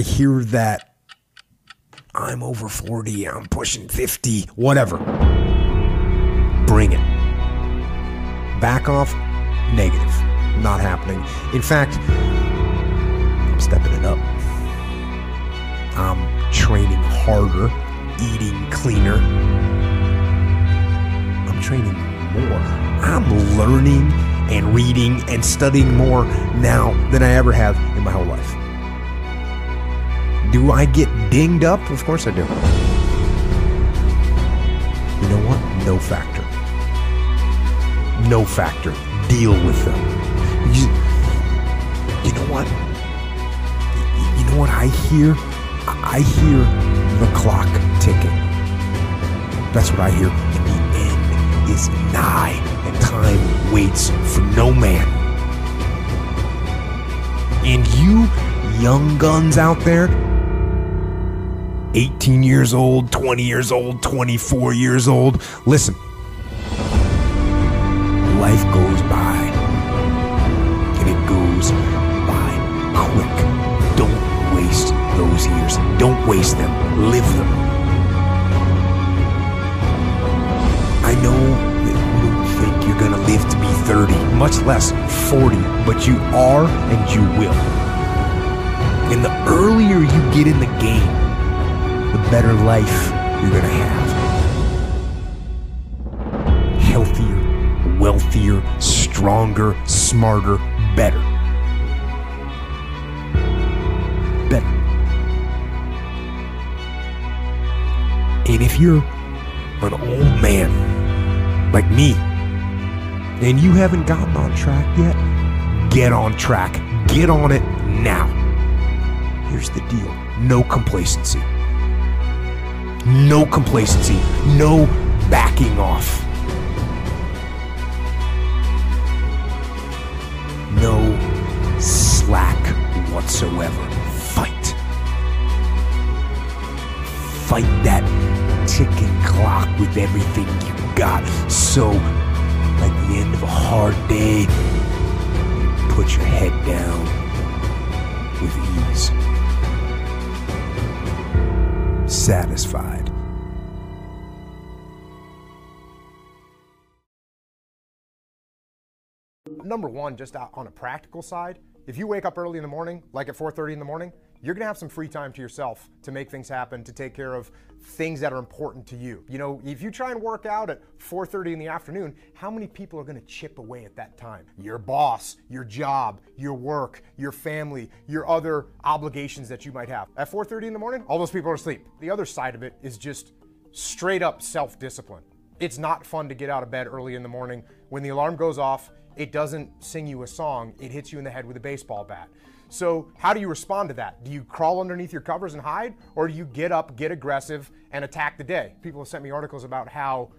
I hear that I'm over 40, I'm pushing 50, whatever. Bring it. Back off, negative. Not happening. In fact, I'm stepping it up. I'm training harder, eating cleaner. I'm training more. I'm learning and reading and studying more now than I ever have in my whole life. Do I get dinged up? Of course I do. You know what? No factor. No factor. Deal with them. You, you know what? You know what I hear? I hear the clock ticking. That's what I hear. And the end is nigh, and time waits for no man. And you young guns out there, 18 years old, 20 years old, 24 years old, listen. Life goes by, and it goes by quick. Don't waste those years. Don't waste them. Live them. I know that you think you're going to live to be 30, much less 40, but you are and you will. And the earlier you get in the game, better life you're going to have. Healthier, wealthier, stronger, smarter, better. Better. And if you're an old man like me and you haven't gotten on track yet, get on track. Get on it now. Here's the deal no complacency. No complacency. No backing off. No slack whatsoever. Fight. Fight that ticking clock with everything you got. So, like the end of a hard day, put your head down with ease. Satisfied. number one, just on a practical side, if you wake up early in the morning, like at 4:30 in the morning, you're gonna have some free time to yourself to make things happen, to take care of things that are important to you. You know, if you try and work out at 4:30 in the afternoon, how many people are gonna chip away at that time? Your boss, your job, your work, your family, your other obligations that you might have. At 4:30 in the morning, all those people are asleep. The other side of it is just straight up self-discipline. It's not fun to get out of bed early in the morning when the alarm goes off it doesn't sing you a song, it hits you in the head with a baseball bat. So, how do you respond to that? Do you crawl underneath your covers and hide, or do you get up, get aggressive, and attack the day? People have sent me articles about how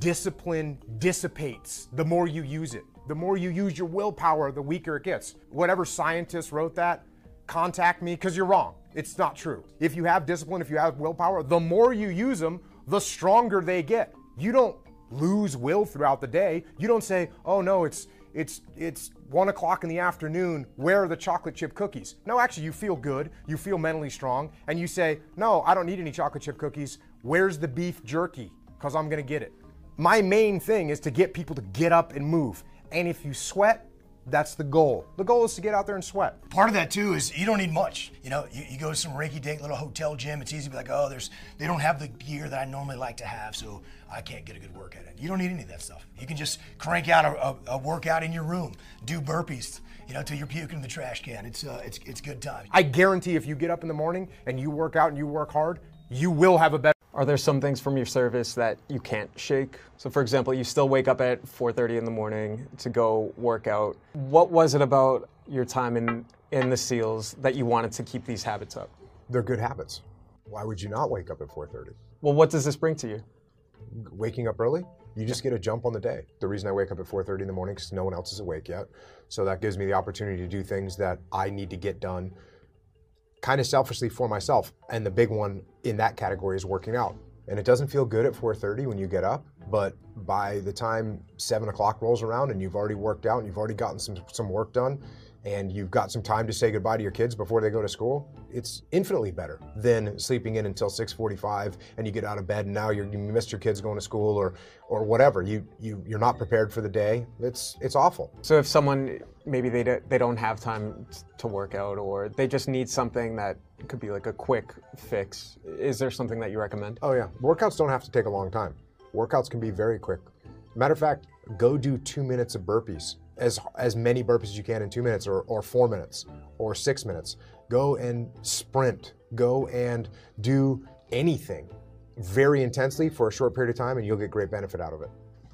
discipline dissipates the more you use it. The more you use your willpower, the weaker it gets. Whatever scientist wrote that, contact me because you're wrong. It's not true. If you have discipline, if you have willpower, the more you use them, the stronger they get. You don't lose will throughout the day. You don't say, "Oh no, it's it's it's one o'clock in the afternoon. Where are the chocolate chip cookies?" No, actually, you feel good. You feel mentally strong, and you say, "No, I don't need any chocolate chip cookies. Where's the beef jerky? Because I'm gonna get it." My main thing is to get people to get up and move. And if you sweat, that's the goal. The goal is to get out there and sweat. Part of that too is you don't need much. You know, you, you go to some rinky dink little hotel gym. It's easy to be like, oh, there's they don't have the gear that I normally like to have, so I can't get a good workout in. You don't need any of that stuff. You can just crank out a, a, a workout in your room, do burpees, you know, till you're puking in the trash can. It's uh, it's it's good time. I guarantee if you get up in the morning and you work out and you work hard, you will have a better. Are there some things from your service that you can't shake? So, for example, you still wake up at 4:30 in the morning to go work out. What was it about your time in in the SEALs that you wanted to keep these habits up? They're good habits. Why would you not wake up at 4:30? Well, what does this bring to you? Waking up early, you just get a jump on the day. The reason I wake up at 4:30 in the morning is no one else is awake yet. So that gives me the opportunity to do things that I need to get done kind of selfishly for myself. And the big one in that category is working out. And it doesn't feel good at 4:30 when you get up, but by the time seven o'clock rolls around and you've already worked out and you've already gotten some some work done, and you've got some time to say goodbye to your kids before they go to school, it's infinitely better than sleeping in until 6:45 and you get out of bed and now you you missed your kids going to school or or whatever. You you you're not prepared for the day. It's it's awful. So if someone maybe they don't, they don't have time to work out or they just need something that could be like a quick fix, is there something that you recommend? Oh yeah, workouts don't have to take a long time. Workouts can be very quick. Matter of fact, go do two minutes of burpees, as as many burpees as you can in two minutes, or or four minutes, or six minutes. Go and sprint. Go and do anything very intensely for a short period of time, and you'll get great benefit out of it.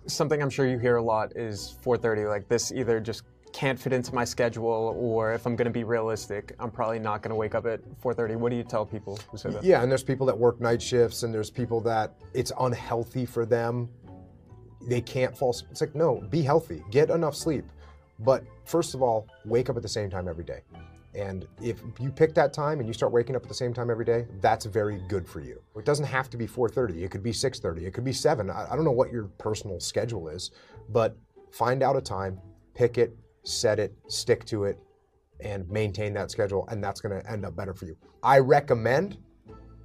Something I'm sure you hear a lot is 4:30. Like this either just can't fit into my schedule, or if I'm going to be realistic, I'm probably not going to wake up at 4:30. What do you tell people who say that? Yeah, and there's people that work night shifts, and there's people that it's unhealthy for them. They can't fall. It's like no, be healthy, get enough sleep. But first of all, wake up at the same time every day. And if you pick that time and you start waking up at the same time every day, that's very good for you. It doesn't have to be 4:30. It could be 6:30. It could be 7. I, I don't know what your personal schedule is, but find out a time, pick it, set it, stick to it, and maintain that schedule, and that's going to end up better for you. I recommend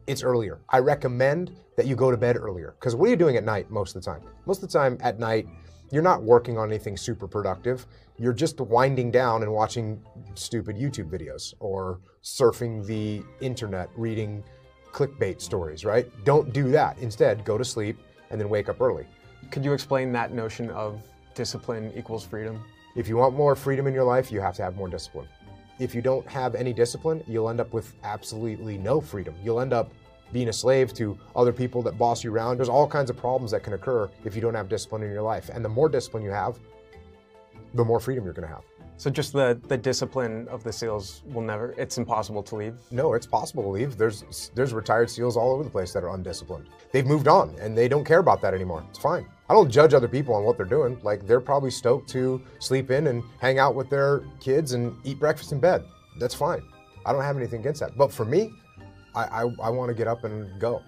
it's earlier. I recommend that you go to bed earlier. Because what are you doing at night most of the time? Most of the time at night, you're not working on anything super productive. You're just winding down and watching stupid YouTube videos or surfing the internet, reading clickbait stories, right? Don't do that. Instead, go to sleep and then wake up early. Could you explain that notion of discipline equals freedom? If you want more freedom in your life, you have to have more discipline. If you don't have any discipline, you'll end up with absolutely no freedom. You'll end up being a slave to other people that boss you around. There's all kinds of problems that can occur if you don't have discipline in your life. And the more discipline you have, the more freedom you're going to have. So just the the discipline of the SEALs will never. It's impossible to leave. No, it's possible to leave. There's there's retired SEALs all over the place that are undisciplined. They've moved on and they don't care about that anymore. It's fine. I don't judge other people on what they're doing. Like they're probably stoked to sleep in and hang out with their kids and eat breakfast in bed. That's fine. I don't have anything against that. But for me, I I, I want to get up and go.